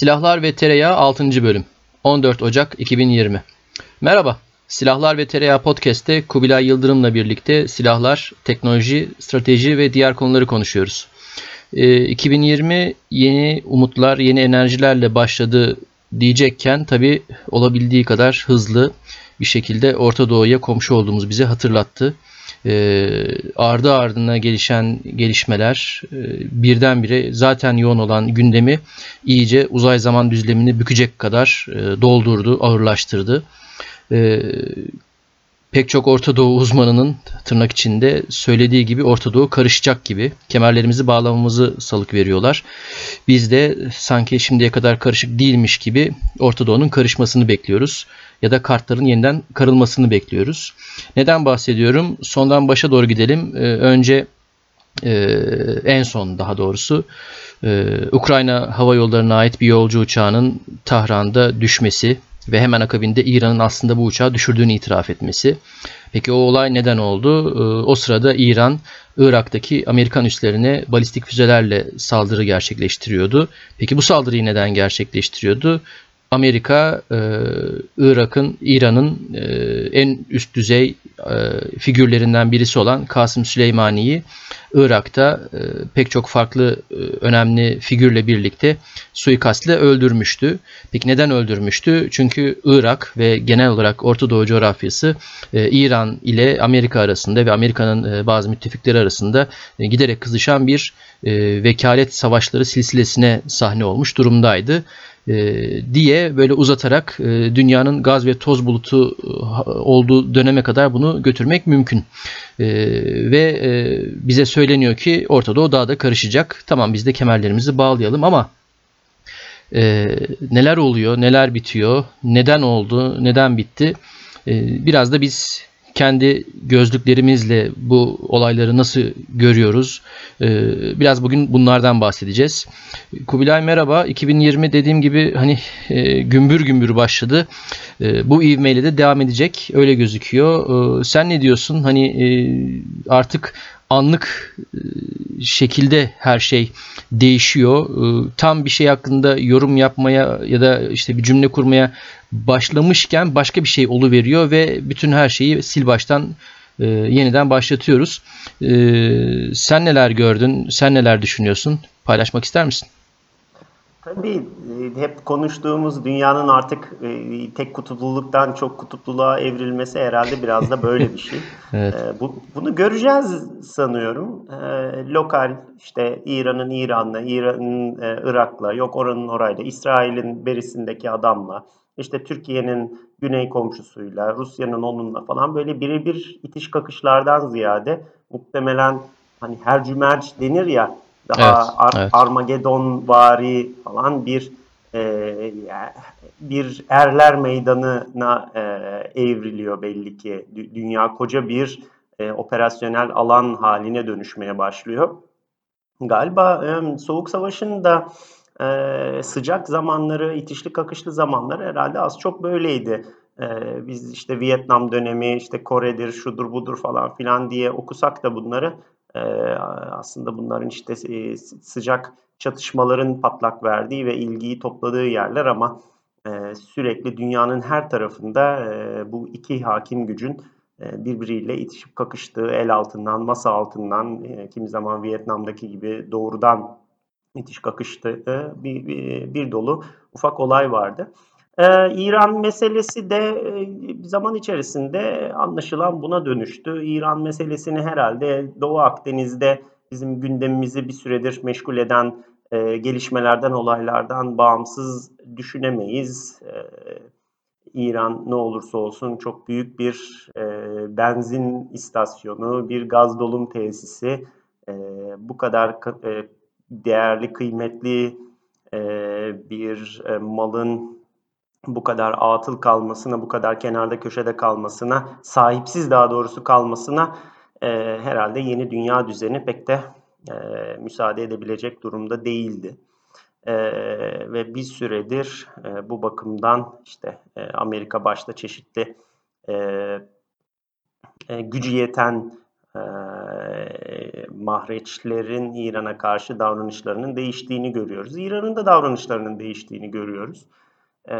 Silahlar ve Tereyağı 6. Bölüm 14 Ocak 2020 Merhaba, Silahlar ve Tereyağı Podcast'te Kubilay Yıldırım'la birlikte silahlar, teknoloji, strateji ve diğer konuları konuşuyoruz. Ee, 2020 yeni umutlar, yeni enerjilerle başladı diyecekken tabi olabildiği kadar hızlı bir şekilde Orta Doğu'ya komşu olduğumuz bize hatırlattı e, ardı ardına gelişen gelişmeler e, birdenbire zaten yoğun olan gündemi iyice uzay zaman düzlemini bükecek kadar e, doldurdu, ağırlaştırdı. E, pek çok Orta Doğu uzmanının tırnak içinde söylediği gibi Orta Doğu karışacak gibi kemerlerimizi bağlamamızı salık veriyorlar. Biz de sanki şimdiye kadar karışık değilmiş gibi Orta Doğu'nun karışmasını bekliyoruz ya da kartların yeniden karılmasını bekliyoruz. Neden bahsediyorum? Sondan başa doğru gidelim. Ee, önce e, en son daha doğrusu e, Ukrayna Hava Yolları'na ait bir yolcu uçağının Tahran'da düşmesi ve hemen akabinde İran'ın aslında bu uçağı düşürdüğünü itiraf etmesi. Peki o olay neden oldu? Ee, o sırada İran Irak'taki Amerikan üslerine balistik füzelerle saldırı gerçekleştiriyordu. Peki bu saldırıyı neden gerçekleştiriyordu? Amerika, e, Irak'ın, İran'ın e, en üst düzey e, figürlerinden birisi olan Kasım Süleymani'yi Irak'ta e, pek çok farklı e, önemli figürle birlikte suikastle öldürmüştü. Peki neden öldürmüştü? Çünkü Irak ve genel olarak Orta Doğu coğrafyası e, İran ile Amerika arasında ve Amerika'nın e, bazı müttefikleri arasında e, giderek kızışan bir e, vekalet savaşları silsilesine sahne olmuş durumdaydı diye böyle uzatarak e, dünyanın gaz ve toz bulutu e, olduğu döneme kadar bunu götürmek mümkün. E, ve e, bize söyleniyor ki Orta Doğu daha da karışacak. Tamam biz de kemerlerimizi bağlayalım ama e, neler oluyor, neler bitiyor, neden oldu, neden bitti? E, biraz da biz kendi gözlüklerimizle bu olayları nasıl görüyoruz? Ee, biraz bugün bunlardan bahsedeceğiz. Kubilay merhaba. 2020 dediğim gibi hani e, gümbür gümbür başladı. E, bu ivmeyle de devam edecek. Öyle gözüküyor. E, sen ne diyorsun? Hani e, artık anlık e, şekilde her şey değişiyor. E, tam bir şey hakkında yorum yapmaya ya da işte bir cümle kurmaya başlamışken başka bir şey veriyor ve bütün her şeyi sil baştan e, yeniden başlatıyoruz. Sen neler gördün? Sen neler düşünüyorsun? Paylaşmak ister misin? Tabii e, hep konuştuğumuz dünyanın artık e, tek kutupluluktan çok kutupluluğa evrilmesi herhalde biraz da böyle bir şey. evet. E, bu, bunu göreceğiz sanıyorum. Lokal işte İran'ın İran'la, İran'ın Irak'la, yok oranın orayla, İsrail'in berisindeki adamla, işte Türkiye'nin güney komşusuyla, Rusya'nın onunla falan böyle birebir itiş kakışlardan ziyade muhtemelen hani her cümerç denir ya daha evet, Ar- evet. Armagedon vari falan bir e, bir erler meydanına e, evriliyor belli ki. Dünya koca bir e, operasyonel alan haline dönüşmeye başlıyor. Galiba e, Soğuk Savaş'ın da e, sıcak zamanları, itişli kakışlı zamanları herhalde az çok böyleydi. E, biz işte Vietnam dönemi, işte Kore'dir, şudur budur falan filan diye okusak da bunları e, aslında bunların işte e, sıcak çatışmaların patlak verdiği ve ilgiyi topladığı yerler ama e, sürekli dünyanın her tarafında e, bu iki hakim gücün e, birbiriyle itişip kakıştığı el altından, masa altından, kimi zaman Vietnam'daki gibi doğrudan itiş kakıştığı bir, bir, bir dolu ufak olay vardı. Ee, İran meselesi de e, zaman içerisinde anlaşılan buna dönüştü. İran meselesini herhalde Doğu Akdeniz'de bizim gündemimizi bir süredir meşgul eden e, gelişmelerden, olaylardan bağımsız düşünemeyiz. E, İran ne olursa olsun çok büyük bir e, benzin istasyonu, bir gaz dolum tesisi, e, bu kadar e, değerli, kıymetli e, bir e, malın bu kadar atıl kalmasına, bu kadar kenarda köşede kalmasına, sahipsiz daha doğrusu kalmasına e, herhalde yeni dünya düzeni pek de e, müsaade edebilecek durumda değildi. E, ve bir süredir e, bu bakımdan işte e, Amerika başta çeşitli e, e, gücü yeten e, mahreçlerin İran'a karşı davranışlarının değiştiğini görüyoruz. İran'ın da davranışlarının değiştiğini görüyoruz. E,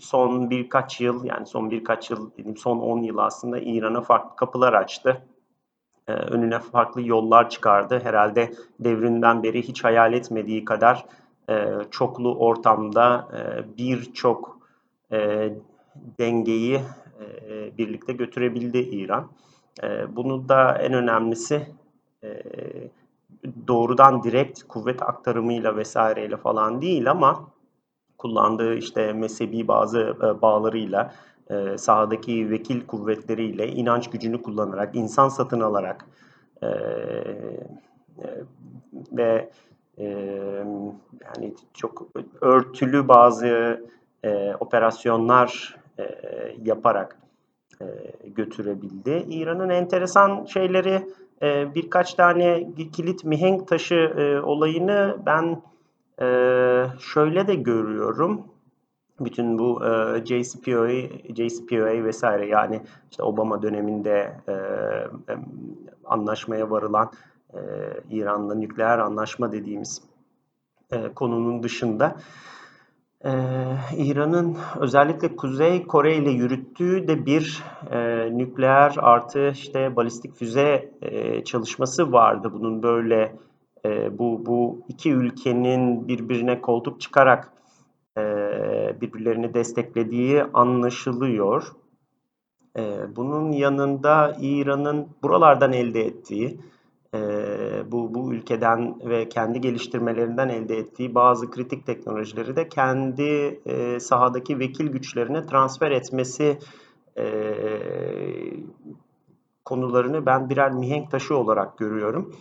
son birkaç yıl yani son birkaç yıl dedim son 10 yıl aslında İran'a farklı kapılar açtı. E, önüne farklı yollar çıkardı. Herhalde devrinden beri hiç hayal etmediği kadar e, çoklu ortamda e, birçok e, dengeyi birlikte götürebildi İran. Bunu da en önemlisi doğrudan direkt kuvvet aktarımıyla vesaireyle falan değil ama kullandığı işte mezhebi bazı e, bağlarıyla e, sahadaki vekil kuvvetleriyle inanç gücünü kullanarak insan satın alarak e, ve yani çok örtülü bazı operasyonlar yaparak götürebildi. İran'ın enteresan şeyleri birkaç tane kilit mihenk taşı olayını ben e, şöyle de görüyorum. Bütün bu e, JCPOA, JCPOA vesaire yani işte Obama döneminde e, e, anlaşmaya varılan e, İran'la nükleer anlaşma dediğimiz e, konunun dışında ee, İran'ın özellikle Kuzey Kore ile yürüttüğü de bir e, nükleer artı işte balistik füze e, çalışması vardı. Bunun böyle e, bu bu iki ülkenin birbirine koltuk çıkarak e, birbirlerini desteklediği anlaşılıyor. E, bunun yanında İran'ın buralardan elde ettiği e, bu, bu ülkeden ve kendi geliştirmelerinden elde ettiği bazı kritik teknolojileri de kendi e, sahadaki vekil güçlerine transfer etmesi e, konularını ben birer mihenk taşı olarak görüyorum.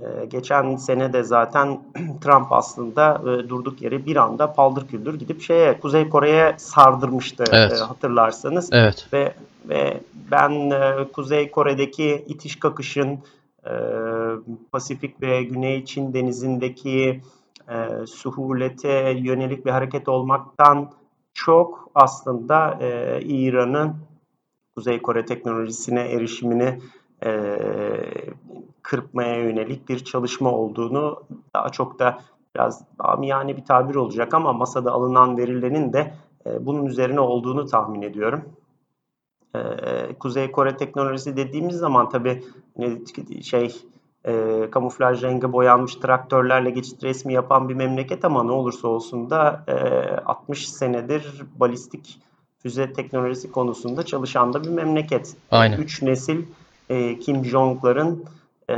E, geçen sene de zaten Trump aslında e, durduk yere bir anda paldır küldür gidip şeye Kuzey Kore'ye sardırmıştı evet. e, hatırlarsanız. Evet. Ve ve ben e, Kuzey Kore'deki itiş kakışın Pasifik ve Güney Çin denizindeki suhulete yönelik bir hareket olmaktan çok aslında İran'ın Kuzey Kore teknolojisine erişimini e, kırpmaya yönelik bir çalışma olduğunu daha çok da biraz amiyane bir tabir olacak ama masada alınan verilerin de e, bunun üzerine olduğunu tahmin ediyorum. Ee, Kuzey Kore teknolojisi dediğimiz zaman tabii şey e, kamuflaj rengi boyanmış traktörlerle geçit resmi yapan bir memleket ama ne olursa olsun da e, 60 senedir balistik füze teknolojisi konusunda çalışan da bir memleket. Aynen. Üç nesil e, Kim Jong'ların e,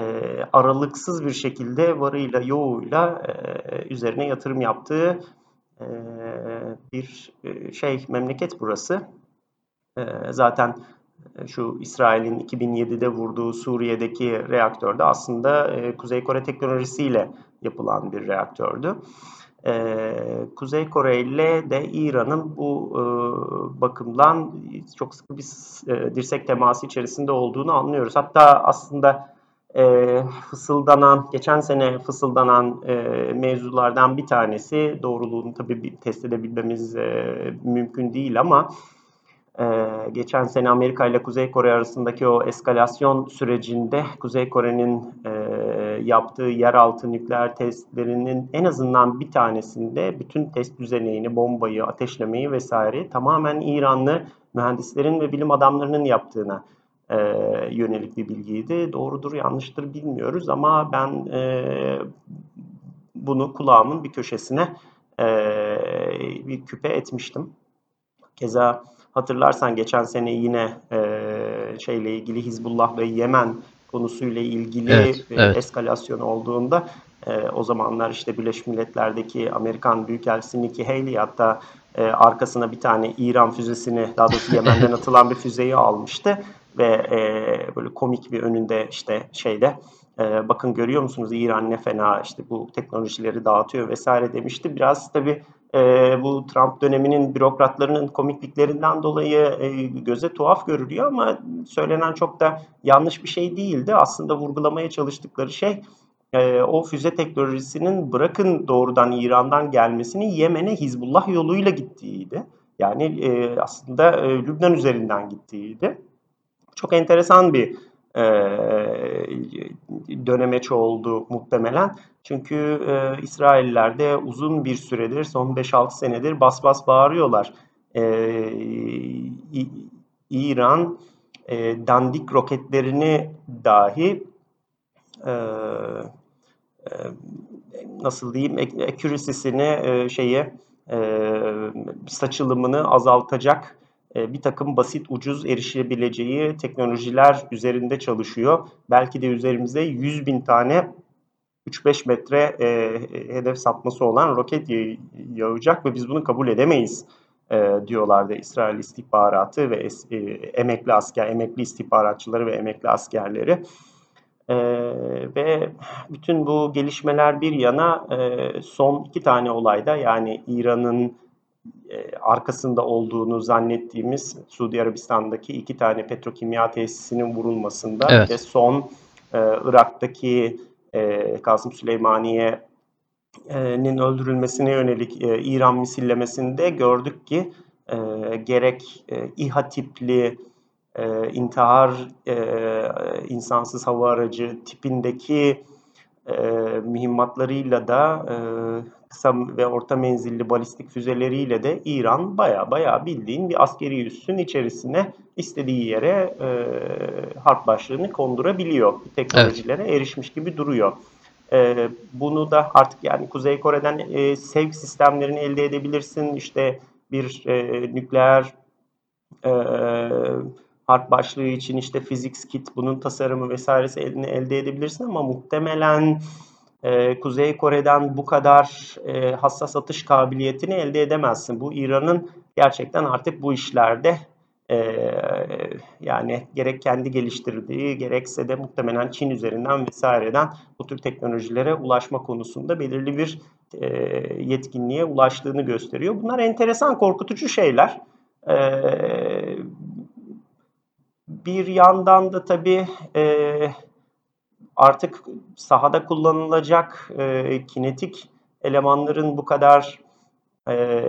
aralıksız bir şekilde varıyla yoğuyla e, üzerine yatırım yaptığı e, bir e, şey memleket burası. Ee, zaten e, şu İsrail'in 2007'de vurduğu Suriye'deki reaktör de aslında e, Kuzey Kore teknolojisiyle yapılan bir reaktördü. Ee, Kuzey Kore ile de İran'ın bu e, bakımdan çok sıkı bir dirsek teması içerisinde olduğunu anlıyoruz. Hatta aslında fısıldanan, geçen sene fısıldanan mevzulardan bir tanesi, doğruluğunu tabii test edebilmemiz mümkün değil ama ee, geçen sene Amerika ile Kuzey Kore arasındaki o eskalasyon sürecinde Kuzey Kore'nin e, yaptığı yeraltı nükleer testlerinin en azından bir tanesinde bütün test düzenini, bombayı, ateşlemeyi vesaire tamamen İranlı mühendislerin ve bilim adamlarının yaptığına e, yönelik bir bilgiydi. Doğrudur, yanlıştır bilmiyoruz ama ben e, bunu kulağımın bir köşesine e, bir küpe etmiştim. Keza Hatırlarsan geçen sene yine e, şeyle ilgili Hizbullah ve Yemen konusuyla ilgili evet, evet. eskalasyon olduğunda e, o zamanlar işte Birleşmiş Milletler'deki Amerikan Büyükelçisi Nikki Haley hatta e, arkasına bir tane İran füzesini daha doğrusu Yemen'den atılan bir füzeyi almıştı ve e, böyle komik bir önünde işte şeyde e, bakın görüyor musunuz İran ne fena işte bu teknolojileri dağıtıyor vesaire demişti. Biraz tabii e, bu Trump döneminin bürokratlarının komikliklerinden dolayı e, göze tuhaf görülüyor ama söylenen çok da yanlış bir şey değildi. Aslında vurgulamaya çalıştıkları şey e, o füze teknolojisinin bırakın doğrudan İran'dan gelmesini Yemen'e Hizbullah yoluyla gittiğiydi. Yani e, aslında e, Lübnan üzerinden gittiğiydi. Çok enteresan bir e, dönemeç oldu muhtemelen. Çünkü e, İsrailler de uzun bir süredir, son 5-6 senedir bas bas bağırıyorlar. E, İran e, dandik roketlerini dahi e, e, nasıl diyeyim accuracy'sini e, şeye e, saçılımını azaltacak e, bir takım basit ucuz erişilebileceği teknolojiler üzerinde çalışıyor. Belki de üzerimizde 100 bin tane 3-5 metre e, hedef sapması olan roket yağacak ve biz bunu kabul edemeyiz e, diyorlardı İsrail istihbaratı ve e, emekli asker, emekli istihbaratçıları ve emekli askerleri. E, ve bütün bu gelişmeler bir yana e, son iki tane olayda yani İran'ın e, arkasında olduğunu zannettiğimiz Suudi Arabistan'daki iki tane petrokimya tesisinin vurulmasında evet. ve son e, Irak'taki e, Kasım Süleymaniye'nin öldürülmesine yönelik e, İran misillemesinde gördük ki e, gerek e, İHA tipli e, intihar e, insansız hava aracı tipindeki e, mühimmatlarıyla da e, kısa ve orta menzilli balistik füzeleriyle de İran baya baya bildiğin bir askeri üssün içerisine istediği yere e, harp başlığını kondurabiliyor. Teknolojilere evet. erişmiş gibi duruyor. E, bunu da artık yani Kuzey Kore'den e, sevk sistemlerini elde edebilirsin. İşte bir e, nükleer e, harp başlığı için işte physics kit bunun tasarımı vesairesi eline elde edebilirsin ama muhtemelen e, Kuzey Kore'den bu kadar e, hassas atış kabiliyetini elde edemezsin. Bu İran'ın gerçekten artık bu işlerde e, yani gerek kendi geliştirdiği gerekse de muhtemelen Çin üzerinden vesaireden bu tür teknolojilere ulaşma konusunda belirli bir e, yetkinliğe ulaştığını gösteriyor. Bunlar enteresan, korkutucu şeyler. E, bir yandan da tabii e, artık sahada kullanılacak e, kinetik elemanların bu kadar e,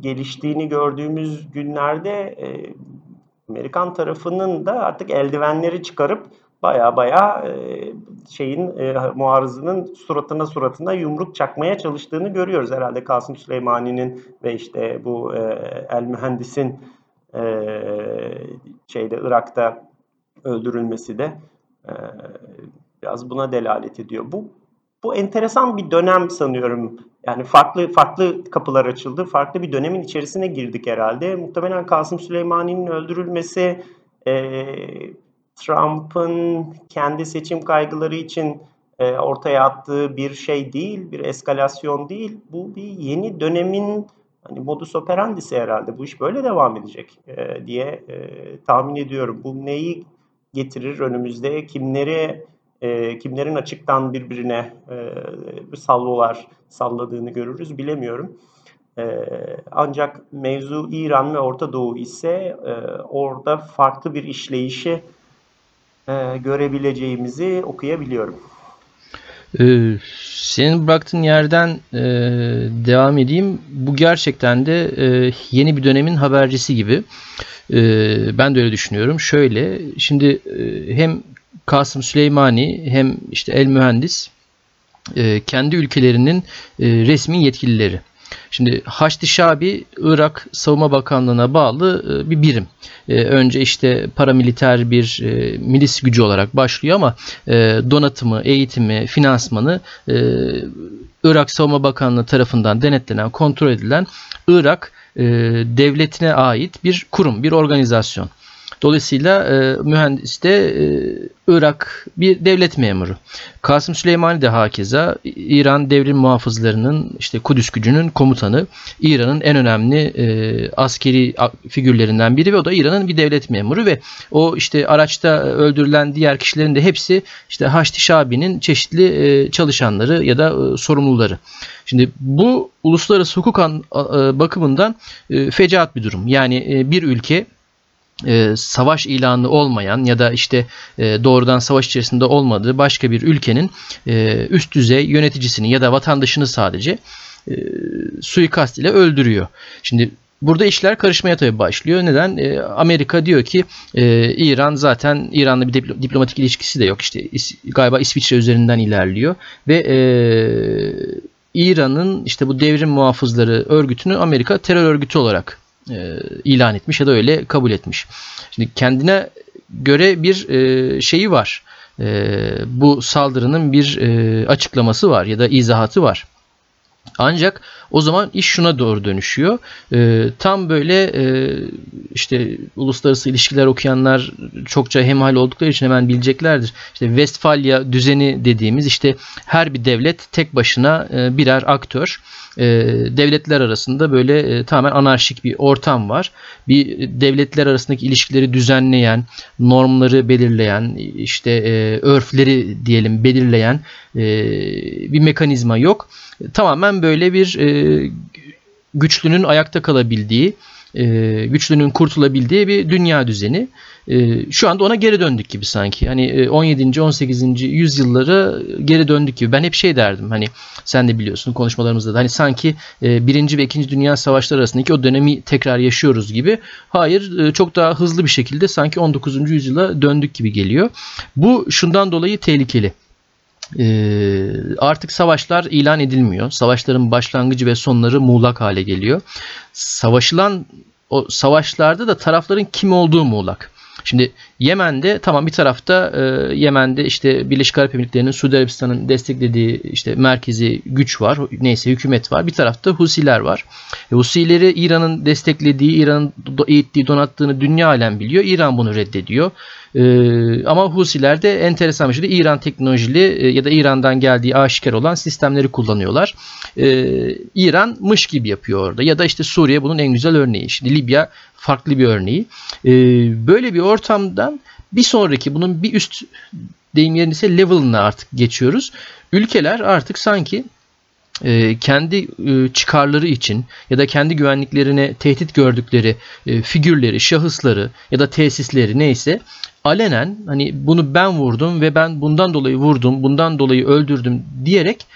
geliştiğini gördüğümüz günlerde e, Amerikan tarafının da artık eldivenleri çıkarıp baya baya e, şeyin e, muarızının suratına suratına yumruk çakmaya çalıştığını görüyoruz. Herhalde Kasım Süleymani'nin ve işte bu e, El Mühendis'in e, şeyde Irak'ta öldürülmesi de e, biraz buna delalet ediyor. Bu bu enteresan bir dönem sanıyorum. Yani farklı farklı kapılar açıldı. Farklı bir dönemin içerisine girdik herhalde. Muhtemelen Kasım Süleymani'nin öldürülmesi e, Trump'ın kendi seçim kaygıları için e, ortaya attığı bir şey değil, bir eskalasyon değil. Bu bir yeni dönemin hani modus operandisi herhalde. Bu iş böyle devam edecek e, diye e, tahmin ediyorum. Bu neyi getirir önümüzde, kimleri e, kimlerin açıktan birbirine e, salvolar salladığını görürüz bilemiyorum. E, ancak mevzu İran ve Orta Doğu ise e, orada farklı bir işleyişi e, görebileceğimizi okuyabiliyorum. Ee, senin bıraktığın yerden e, devam edeyim. Bu gerçekten de e, yeni bir dönemin habercisi gibi. Ben de öyle düşünüyorum. Şöyle, şimdi e, hem Kasım Süleymani hem işte El Mühendis e, kendi ülkelerinin e, resmi yetkilileri. Şimdi Haçlı Şabi Irak Savunma Bakanlığı'na bağlı e, bir birim. Önce işte paramiliter bir milis gücü olarak başlıyor ama donatımı, eğitimi, finansmanı Irak Savunma Bakanlığı tarafından denetlenen, kontrol edilen Irak devletine ait bir kurum, bir organizasyon. Dolayısıyla e, mühendis de e, Irak bir devlet memuru. Kasım Süleymani de hakeza İran devrim muhafızlarının işte Kudüs gücünün komutanı. İran'ın en önemli e, askeri figürlerinden biri ve o da İran'ın bir devlet memuru ve o işte araçta öldürülen diğer kişilerin de hepsi işte Haçlı Şabi'nin çeşitli e, çalışanları ya da e, sorumluları. Şimdi bu uluslararası hukuk an, e, bakımından e, fecaat bir durum. Yani e, bir ülke e, savaş ilanı olmayan ya da işte e, doğrudan savaş içerisinde olmadığı başka bir ülkenin e, üst düzey yöneticisini ya da vatandaşını sadece e, suikast ile öldürüyor. Şimdi burada işler karışmaya tabii başlıyor. Neden? E, Amerika diyor ki e, İran zaten İran'la bir diplomatik ilişkisi de yok. İşte galiba İsviçre üzerinden ilerliyor ve e, İran'ın işte bu devrim muhafızları örgütünü Amerika terör örgütü olarak e, ilan etmiş ya da öyle kabul etmiş. Şimdi kendine göre bir e, şeyi var. E, bu saldırının bir e, açıklaması var ya da izahatı var. Ancak o zaman iş şuna doğru dönüşüyor. E, tam böyle e, işte uluslararası ilişkiler okuyanlar çokça hemhal oldukları için hemen bileceklerdir. İşte Westfalia düzeni dediğimiz işte her bir devlet tek başına e, birer aktör. E, devletler arasında böyle e, tamamen anarşik bir ortam var. Bir devletler arasındaki ilişkileri düzenleyen, normları belirleyen, işte e, örfleri diyelim belirleyen e, bir mekanizma yok tamamen böyle bir e, güçlünün ayakta kalabildiği, e, güçlünün kurtulabildiği bir dünya düzeni. E, şu anda ona geri döndük gibi sanki. Hani 17. 18. yüzyıllara geri döndük gibi. Ben hep şey derdim hani sen de biliyorsun konuşmalarımızda da hani sanki e, birinci ve ikinci dünya savaşları arasındaki o dönemi tekrar yaşıyoruz gibi. Hayır e, çok daha hızlı bir şekilde sanki 19. yüzyıla döndük gibi geliyor. Bu şundan dolayı tehlikeli. Ee, artık savaşlar ilan edilmiyor. Savaşların başlangıcı ve sonları muğlak hale geliyor. Savaşılan o savaşlarda da tarafların kim olduğu muğlak. Şimdi Yemen'de tamam bir tarafta e, Yemen'de işte Birleşik Arap Emirlikleri'nin Suudi Arabistan'ın desteklediği işte merkezi güç var. Neyse hükümet var. Bir tarafta Husiler var. E, Husileri İran'ın desteklediği, İran'ın eğittiği, donattığını dünya alem biliyor. İran bunu reddediyor. Ee, ama Husiler de enteresan bir şekilde İran teknolojili e, ya da İran'dan geldiği aşikar olan sistemleri kullanıyorlar. Ee, İran mış gibi yapıyor orada ya da işte Suriye bunun en güzel örneği. Şimdi Libya farklı bir örneği. Ee, böyle bir ortamdan bir sonraki bunun bir üst deyim yerine ise level'ına artık geçiyoruz. Ülkeler artık sanki e, kendi e, çıkarları için ya da kendi güvenliklerine tehdit gördükleri figürleri, şahısları ya da tesisleri neyse alenen hani bunu ben vurdum ve ben bundan dolayı vurdum, bundan dolayı öldürdüm diyerek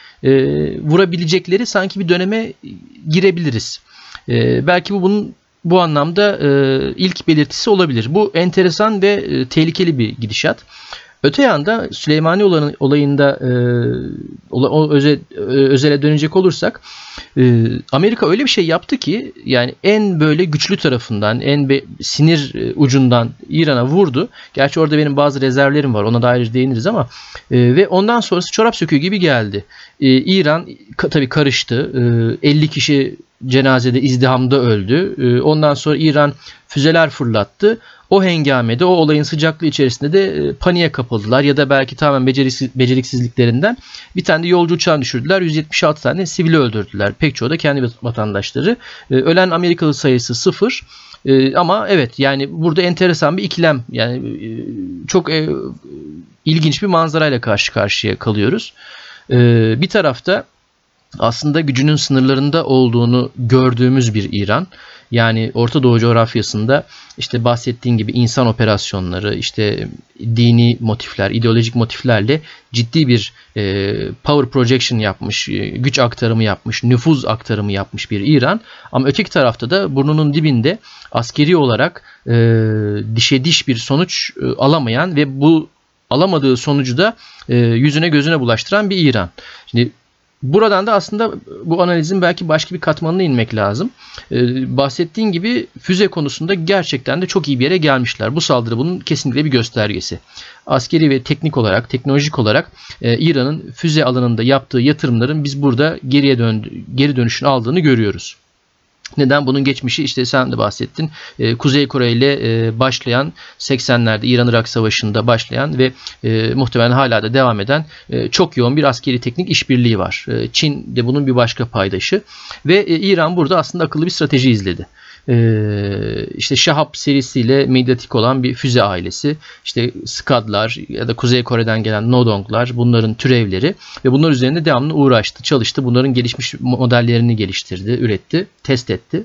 vurabilecekleri sanki bir döneme girebiliriz. belki bu bunun bu anlamda ilk belirtisi olabilir. Bu enteresan ve tehlikeli bir gidişat. Öte yanda Süleymani olayında e, o öze, özele dönecek olursak e, Amerika öyle bir şey yaptı ki yani en böyle güçlü tarafından en be, sinir e, ucundan İran'a vurdu. Gerçi orada benim bazı rezervlerim var ona dair değiniriz ama e, ve ondan sonrası çorap söküğü gibi geldi. E, İran ka, tabii karıştı. E, 50 kişi cenazede izdihamda öldü. E, ondan sonra İran füzeler fırlattı. O hengamede o olayın sıcaklığı içerisinde de e, paniğe kapıldılar ya da belki tamamen beceriksiz, beceriksizliklerinden bir tane de yolcu uçağını düşürdüler. 176 tane sivili öldürdüler. Pek çoğu da kendi vatandaşları. E, ölen Amerikalı sayısı sıfır. E, ama evet yani burada enteresan bir ikilem yani çok ilginç bir manzarayla karşı karşıya kalıyoruz. Bir tarafta aslında gücünün sınırlarında olduğunu gördüğümüz bir İran. Yani Orta Doğu coğrafyasında işte bahsettiğin gibi insan operasyonları, işte dini motifler, ideolojik motiflerle ciddi bir e, power projection yapmış, e, güç aktarımı yapmış, nüfuz aktarımı yapmış bir İran. Ama öteki tarafta da burnunun dibinde askeri olarak e, dişe diş bir sonuç e, alamayan ve bu alamadığı sonucu da e, yüzüne gözüne bulaştıran bir İran. Şimdi Buradan da aslında bu analizin belki başka bir katmanına inmek lazım. Ee, bahsettiğin gibi füze konusunda gerçekten de çok iyi bir yere gelmişler. Bu saldırı bunun kesinlikle bir göstergesi. Askeri ve teknik olarak, teknolojik olarak e, İran'ın füze alanında yaptığı yatırımların biz burada geriye döndü, geri dönüşünü aldığını görüyoruz. Neden? Bunun geçmişi işte sen de bahsettin. Ee, Kuzey Kore ile e, başlayan 80'lerde İran-Irak Savaşı'nda başlayan ve e, muhtemelen hala da devam eden e, çok yoğun bir askeri teknik işbirliği var. Çin de bunun bir başka paydaşı ve İran burada aslında akıllı bir strateji izledi e, işte Shahab serisiyle medyatik olan bir füze ailesi. İşte Skadlar ya da Kuzey Kore'den gelen Nodonglar bunların türevleri ve bunlar üzerinde devamlı uğraştı, çalıştı. Bunların gelişmiş modellerini geliştirdi, üretti, test etti.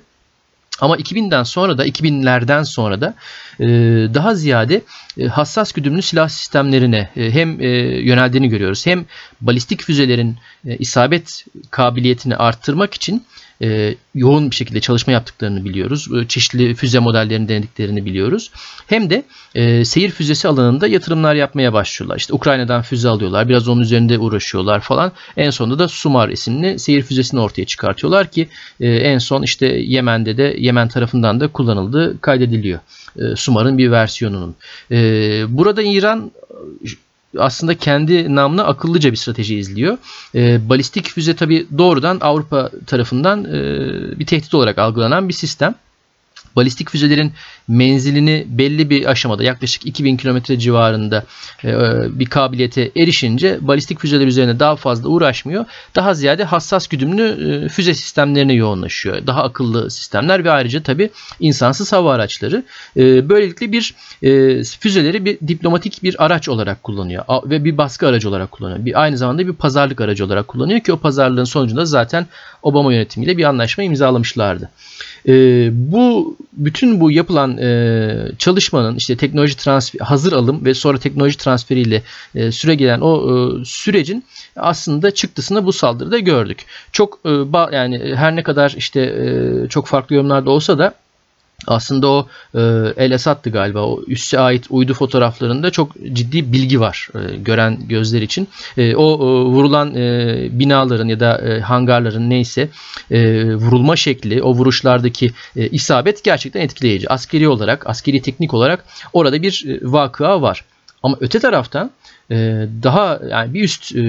Ama 2000'den sonra da 2000'lerden sonra da e, daha ziyade e, hassas güdümlü silah sistemlerine e, hem yöneldiğini görüyoruz. Hem balistik füzelerin isabet kabiliyetini arttırmak için e, yoğun bir şekilde çalışma yaptıklarını biliyoruz. E, çeşitli füze modellerini denediklerini biliyoruz. Hem de e, seyir füzesi alanında yatırımlar yapmaya başlıyorlar. İşte Ukrayna'dan füze alıyorlar. Biraz onun üzerinde uğraşıyorlar falan. En sonunda da Sumar isimli seyir füzesini ortaya çıkartıyorlar ki en son işte Yemen'de de Yemen tarafından da kullanıldığı kaydediliyor. Sumar'ın bir versiyonunun. Burada İran aslında kendi namına akıllıca bir strateji izliyor. E, balistik füze tabi doğrudan Avrupa tarafından e, bir tehdit olarak algılanan bir sistem balistik füzelerin menzilini belli bir aşamada yaklaşık 2000 kilometre civarında e, bir kabiliyete erişince balistik füzeler üzerine daha fazla uğraşmıyor. Daha ziyade hassas güdümlü e, füze sistemlerine yoğunlaşıyor. Daha akıllı sistemler ve ayrıca tabi insansız hava araçları. E, böylelikle bir füzeleri bir diplomatik bir araç olarak kullanıyor ve bir baskı aracı olarak kullanıyor. Bir, aynı zamanda bir pazarlık aracı olarak kullanıyor ki o pazarlığın sonucunda zaten Obama yönetimiyle bir anlaşma imzalamışlardı. Bu bütün bu yapılan e, çalışmanın işte teknoloji transfer, hazır alım ve sonra teknoloji transferiyle e, süre gelen o e, sürecin aslında çıktısını bu saldırıda gördük. Çok e, ba, yani her ne kadar işte e, çok farklı yorumlarda olsa da aslında o e, El Esad'dı galiba. O üsse ait uydu fotoğraflarında çok ciddi bilgi var e, gören gözler için. E, o e, vurulan e, binaların ya da e, hangarların neyse e, vurulma şekli, o vuruşlardaki e, isabet gerçekten etkileyici. Askeri olarak, askeri teknik olarak orada bir e, vakıa var. Ama öte taraftan daha yani bir üst e,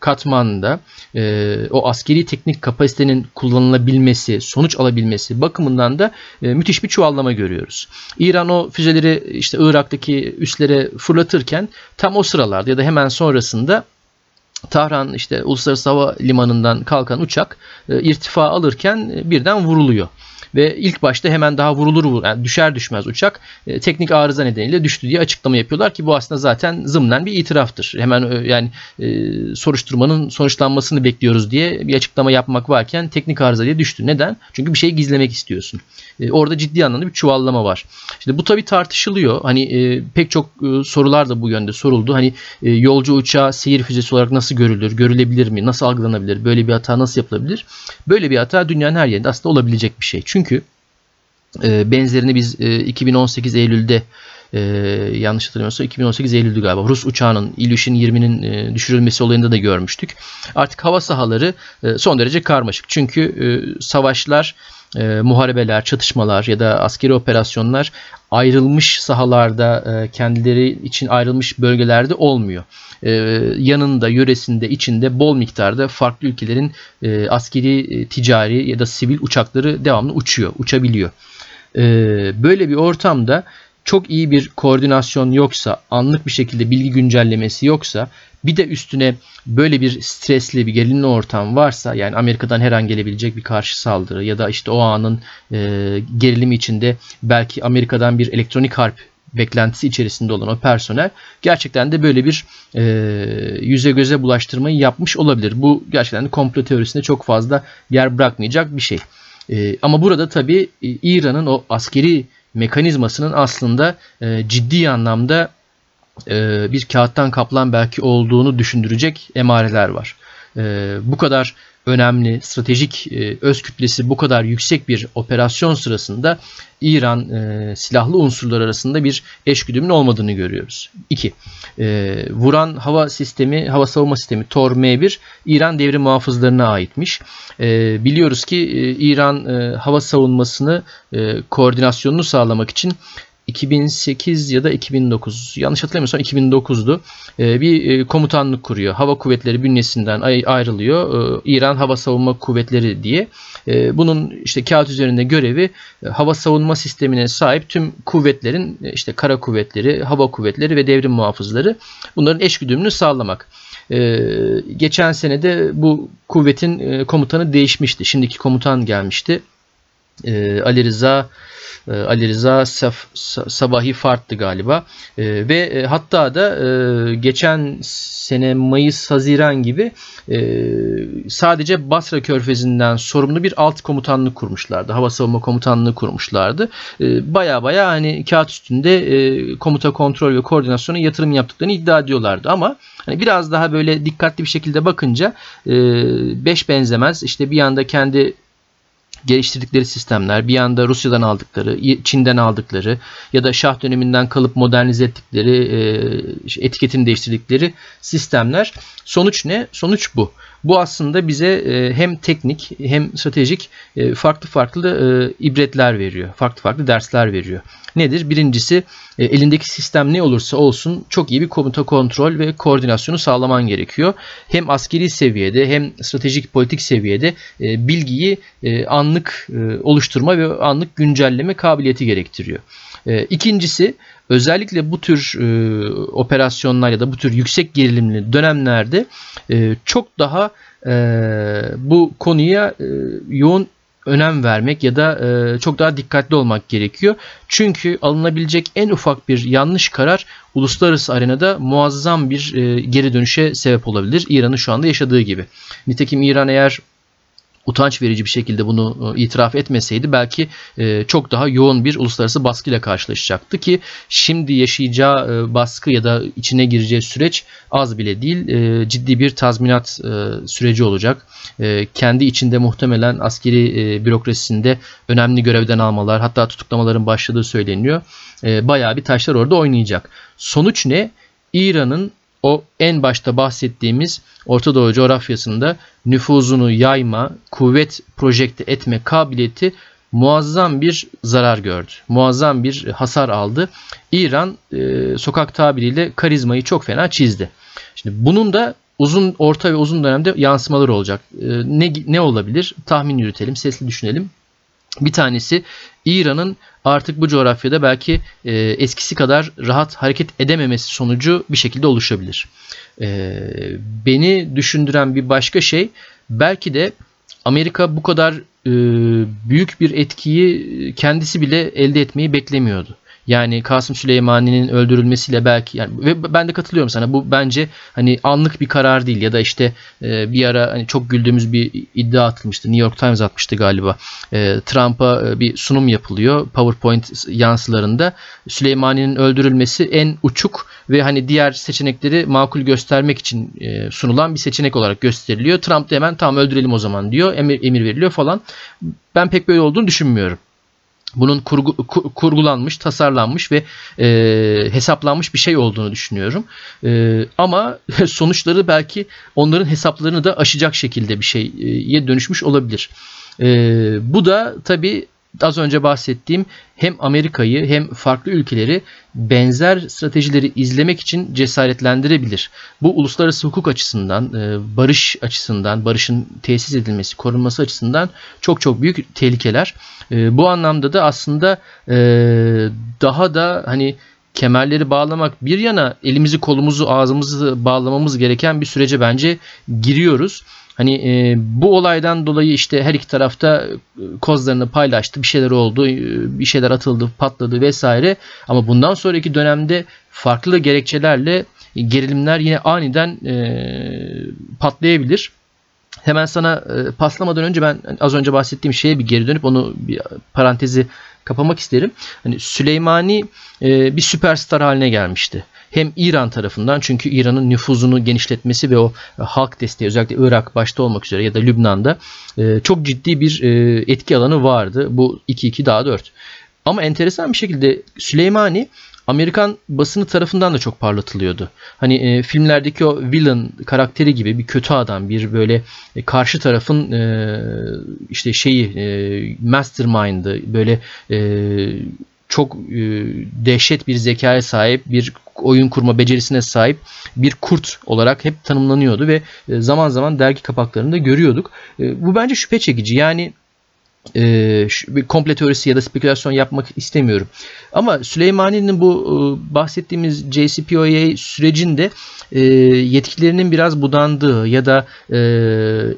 katmanda e, o askeri teknik kapasitenin kullanılabilmesi, sonuç alabilmesi bakımından da e, müthiş bir çuvallama görüyoruz. İran o füzeleri işte Irak'taki üslere fırlatırken tam o sıralarda ya da hemen sonrasında Tahran işte Uluslararası Hava Limanı'ndan kalkan uçak irtifa alırken birden vuruluyor ve ilk başta hemen daha vurulur yani düşer düşmez uçak e, teknik arıza nedeniyle düştü diye açıklama yapıyorlar ki bu aslında zaten zımnen bir itiraftır. Hemen e, yani e, soruşturmanın sonuçlanmasını bekliyoruz diye bir açıklama yapmak varken teknik arıza diye düştü. Neden? Çünkü bir şeyi gizlemek istiyorsun. E, orada ciddi anlamda bir çuvallama var. Şimdi bu tabii tartışılıyor. Hani e, pek çok e, sorular da bu yönde soruldu. Hani e, yolcu uçağı seyir füzesi olarak nasıl görülür? Görülebilir mi? Nasıl algılanabilir? Böyle bir hata nasıl yapılabilir? Böyle bir hata dünyanın her yerinde aslında olabilecek bir şey. Çünkü e, benzerini biz e, 2018 Eylül'de e, yanlış hatırlamıyorsam 2018 Eylül'dü galiba. Rus uçağının Ilyushin 20'nin e, düşürülmesi olayında da görmüştük. Artık hava sahaları e, son derece karmaşık. Çünkü e, savaşlar e, muharebeler, çatışmalar ya da askeri operasyonlar ayrılmış sahalarda e, kendileri için ayrılmış bölgelerde olmuyor. E, yanında, yöresinde, içinde bol miktarda farklı ülkelerin e, askeri, e, ticari ya da sivil uçakları devamlı uçuyor, uçabiliyor. E, böyle bir ortamda çok iyi bir koordinasyon yoksa, anlık bir şekilde bilgi güncellemesi yoksa bir de üstüne böyle bir stresli bir gerilimli ortam varsa yani Amerika'dan her an gelebilecek bir karşı saldırı ya da işte o anın e, gerilimi içinde belki Amerika'dan bir elektronik harp beklentisi içerisinde olan o personel gerçekten de böyle bir e, yüze göze bulaştırmayı yapmış olabilir. Bu gerçekten de komplo teorisinde çok fazla yer bırakmayacak bir şey. E, ama burada tabii e, İran'ın o askeri mekanizmasının aslında e, ciddi anlamda e, bir kağıttan kaplan belki olduğunu düşündürecek emareler var. E, bu kadar önemli, stratejik e, öz kütlesi bu kadar yüksek bir operasyon sırasında İran e, silahlı unsurlar arasında bir eşgüdümün olmadığını görüyoruz. 2. E, vuran hava sistemi, hava savunma sistemi TOR M1 İran devrim muhafızlarına aitmiş. E, biliyoruz ki e, İran e, hava savunmasını e, koordinasyonunu sağlamak için 2008 ya da 2009 yanlış hatırlamıyorsam 2009'du ee, bir e, komutanlık kuruyor. Hava kuvvetleri bünyesinden ayrılıyor. Ee, İran Hava Savunma Kuvvetleri diye. Ee, bunun işte kağıt üzerinde görevi e, hava savunma sistemine sahip tüm kuvvetlerin e, işte kara kuvvetleri, hava kuvvetleri ve devrim muhafızları bunların eşgüdümünü sağlamak. Geçen senede bu kuvvetin komutanı değişmişti. Şimdiki komutan gelmişti. Ali Rıza Ali Rıza Saf, Sabahi Fart'tı galiba. E, ve e, hatta da e, geçen sene Mayıs Haziran gibi e, sadece Basra Körfezi'nden sorumlu bir alt komutanlık kurmuşlardı. Hava savunma komutanlığı kurmuşlardı. E, baya baya hani kağıt üstünde e, komuta kontrol ve koordinasyona yatırım yaptıklarını iddia ediyorlardı ama hani biraz daha böyle dikkatli bir şekilde bakınca e, beş benzemez işte bir yanda kendi geliştirdikleri sistemler, bir yanda Rusya'dan aldıkları, Çin'den aldıkları ya da Şah döneminden kalıp modernize ettikleri, e, etiketini değiştirdikleri sistemler. Sonuç ne? Sonuç bu. Bu aslında bize e, hem teknik hem stratejik e, farklı farklı ibretler veriyor. Farklı farklı dersler veriyor. Nedir? Birincisi elindeki sistem ne olursa olsun çok iyi bir komuta kontrol ve koordinasyonu sağlaman gerekiyor. Hem askeri seviyede hem stratejik politik seviyede bilgiyi anlık oluşturma ve anlık güncelleme kabiliyeti gerektiriyor. İkincisi özellikle bu tür e, operasyonlar ya da bu tür yüksek gerilimli dönemlerde e, çok daha e, bu konuya e, yoğun önem vermek ya da e, çok daha dikkatli olmak gerekiyor. Çünkü alınabilecek en ufak bir yanlış karar uluslararası arenada muazzam bir e, geri dönüşe sebep olabilir. İran'ın şu anda yaşadığı gibi. Nitekim İran eğer utanç verici bir şekilde bunu e, itiraf etmeseydi belki e, çok daha yoğun bir uluslararası baskıyla karşılaşacaktı ki şimdi yaşayacağı e, baskı ya da içine gireceği süreç az bile değil ciddi bir tazminat süreci olacak. Kendi içinde muhtemelen askeri bürokrasisinde önemli görevden almalar hatta tutuklamaların başladığı söyleniyor. Bayağı bir taşlar orada oynayacak. Sonuç ne? İran'ın o en başta bahsettiğimiz Orta Doğu coğrafyasında nüfuzunu yayma, kuvvet projekte etme kabiliyeti muazzam bir zarar gördü. Muazzam bir hasar aldı. İran e, sokak tabiriyle karizmayı çok fena çizdi. Şimdi bunun da uzun, orta ve uzun dönemde yansımaları olacak. E, ne, ne olabilir? Tahmin yürütelim, sesli düşünelim. Bir tanesi İran'ın artık bu coğrafyada belki e, eskisi kadar rahat hareket edememesi sonucu bir şekilde oluşabilir. E, beni düşündüren bir başka şey belki de Amerika bu kadar e, büyük bir etkiyi kendisi bile elde etmeyi beklemiyordu. Yani Kasım Süleymani'nin öldürülmesiyle belki yani ve ben de katılıyorum sana. Bu bence hani anlık bir karar değil ya da işte e, bir ara hani çok güldüğümüz bir iddia atılmıştı. New York Times atmıştı galiba. E, Trump'a e, bir sunum yapılıyor PowerPoint yansılarında. Süleymani'nin öldürülmesi en uçuk ve hani diğer seçenekleri makul göstermek için e, sunulan bir seçenek olarak gösteriliyor. Trump da hemen tamam öldürelim o zaman diyor. Emir, emir veriliyor falan. Ben pek böyle olduğunu düşünmüyorum bunun kurgu, kurgulanmış, tasarlanmış ve e, hesaplanmış bir şey olduğunu düşünüyorum. E, ama sonuçları belki onların hesaplarını da aşacak şekilde bir şeye dönüşmüş olabilir. E, bu da tabii az önce bahsettiğim hem Amerika'yı hem farklı ülkeleri benzer stratejileri izlemek için cesaretlendirebilir. Bu uluslararası hukuk açısından, e, barış açısından, barışın tesis edilmesi, korunması açısından çok çok büyük tehlikeler. E, bu anlamda da aslında e, daha da hani kemerleri bağlamak bir yana elimizi kolumuzu ağzımızı bağlamamız gereken bir sürece bence giriyoruz. Hani e, bu olaydan dolayı işte her iki tarafta e, kozlarını paylaştı. Bir şeyler oldu, e, bir şeyler atıldı, patladı vesaire. Ama bundan sonraki dönemde farklı gerekçelerle gerilimler yine aniden e, patlayabilir. Hemen sana e, paslamadan önce ben az önce bahsettiğim şeye bir geri dönüp onu bir parantezi kapamak isterim. Hani Süleymani e, bir süperstar haline gelmişti hem İran tarafından çünkü İran'ın nüfuzunu genişletmesi ve o e, halk desteği özellikle Irak başta olmak üzere ya da Lübnan'da e, çok ciddi bir e, etki alanı vardı. Bu 2-2 daha 4. Ama enteresan bir şekilde Süleymani Amerikan basını tarafından da çok parlatılıyordu. Hani e, filmlerdeki o villain karakteri gibi bir kötü adam, bir böyle e, karşı tarafın e, işte şeyi e, mastermind'ı, böyle e, çok e, dehşet bir zekaya sahip, bir oyun kurma becerisine sahip bir kurt olarak hep tanımlanıyordu ve e, zaman zaman dergi kapaklarında görüyorduk. E, bu bence şüphe çekici. Yani e, bir komple teorisi ya da spekülasyon yapmak istemiyorum. Ama Süleymani'nin bu e, bahsettiğimiz JCPOA sürecinde e, yetkilerinin biraz budandığı ya da e,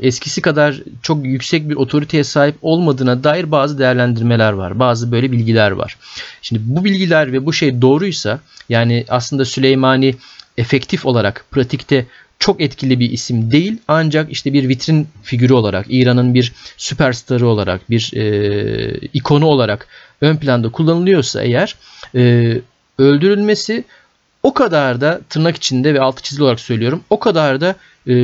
eskisi kadar çok yüksek bir otoriteye sahip olmadığına dair bazı değerlendirmeler var. Bazı böyle bilgiler var. Şimdi bu bilgiler ve bu şey doğruysa yani aslında Süleymani efektif olarak pratikte çok etkili bir isim değil ancak işte bir vitrin figürü olarak İran'ın bir süperstarı olarak bir e, ikonu olarak ön planda kullanılıyorsa eğer e, öldürülmesi o kadar da tırnak içinde ve altı çizili olarak söylüyorum o kadar da e,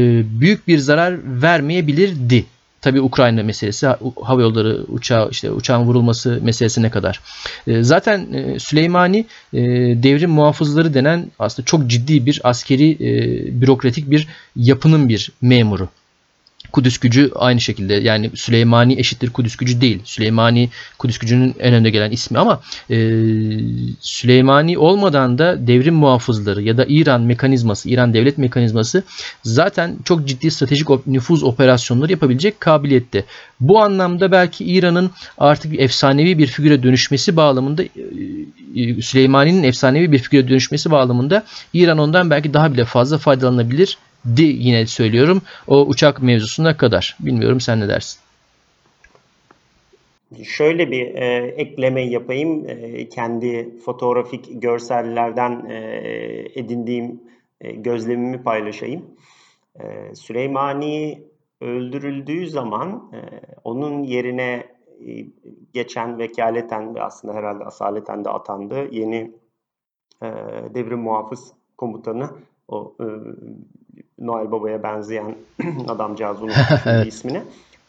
büyük bir zarar vermeyebilirdi. Tabii Ukrayna meselesi, hava yolları uçağı işte uçağın vurulması meselesine kadar. E, zaten e, Süleymani e, devrim muhafızları denen aslında çok ciddi bir askeri e, bürokratik bir yapının bir memuru. Kudüs gücü aynı şekilde yani Süleymani eşittir Kudüs gücü değil. Süleymani Kudüs gücünün en önde gelen ismi ama e, Süleymani olmadan da devrim muhafızları ya da İran mekanizması, İran devlet mekanizması zaten çok ciddi stratejik nüfuz operasyonları yapabilecek kabiliyette. Bu anlamda belki İran'ın artık efsanevi bir figüre dönüşmesi bağlamında e, e Süleymani'nin efsanevi bir figüre dönüşmesi bağlamında İran ondan belki daha bile fazla faydalanabilir di yine söylüyorum o uçak mevzusuna kadar. Bilmiyorum sen ne dersin? Şöyle bir e, ekleme yapayım. E, kendi fotoğrafik görsellerden e, edindiğim e, gözlemimi paylaşayım. E, Süleymani öldürüldüğü zaman e, onun yerine e, geçen vekaleten ve aslında herhalde asaleten de atandı yeni e, devrim muhafız komutanı o e, Noel Baba'ya benzeyen adamcağız unuttum evet. ismini.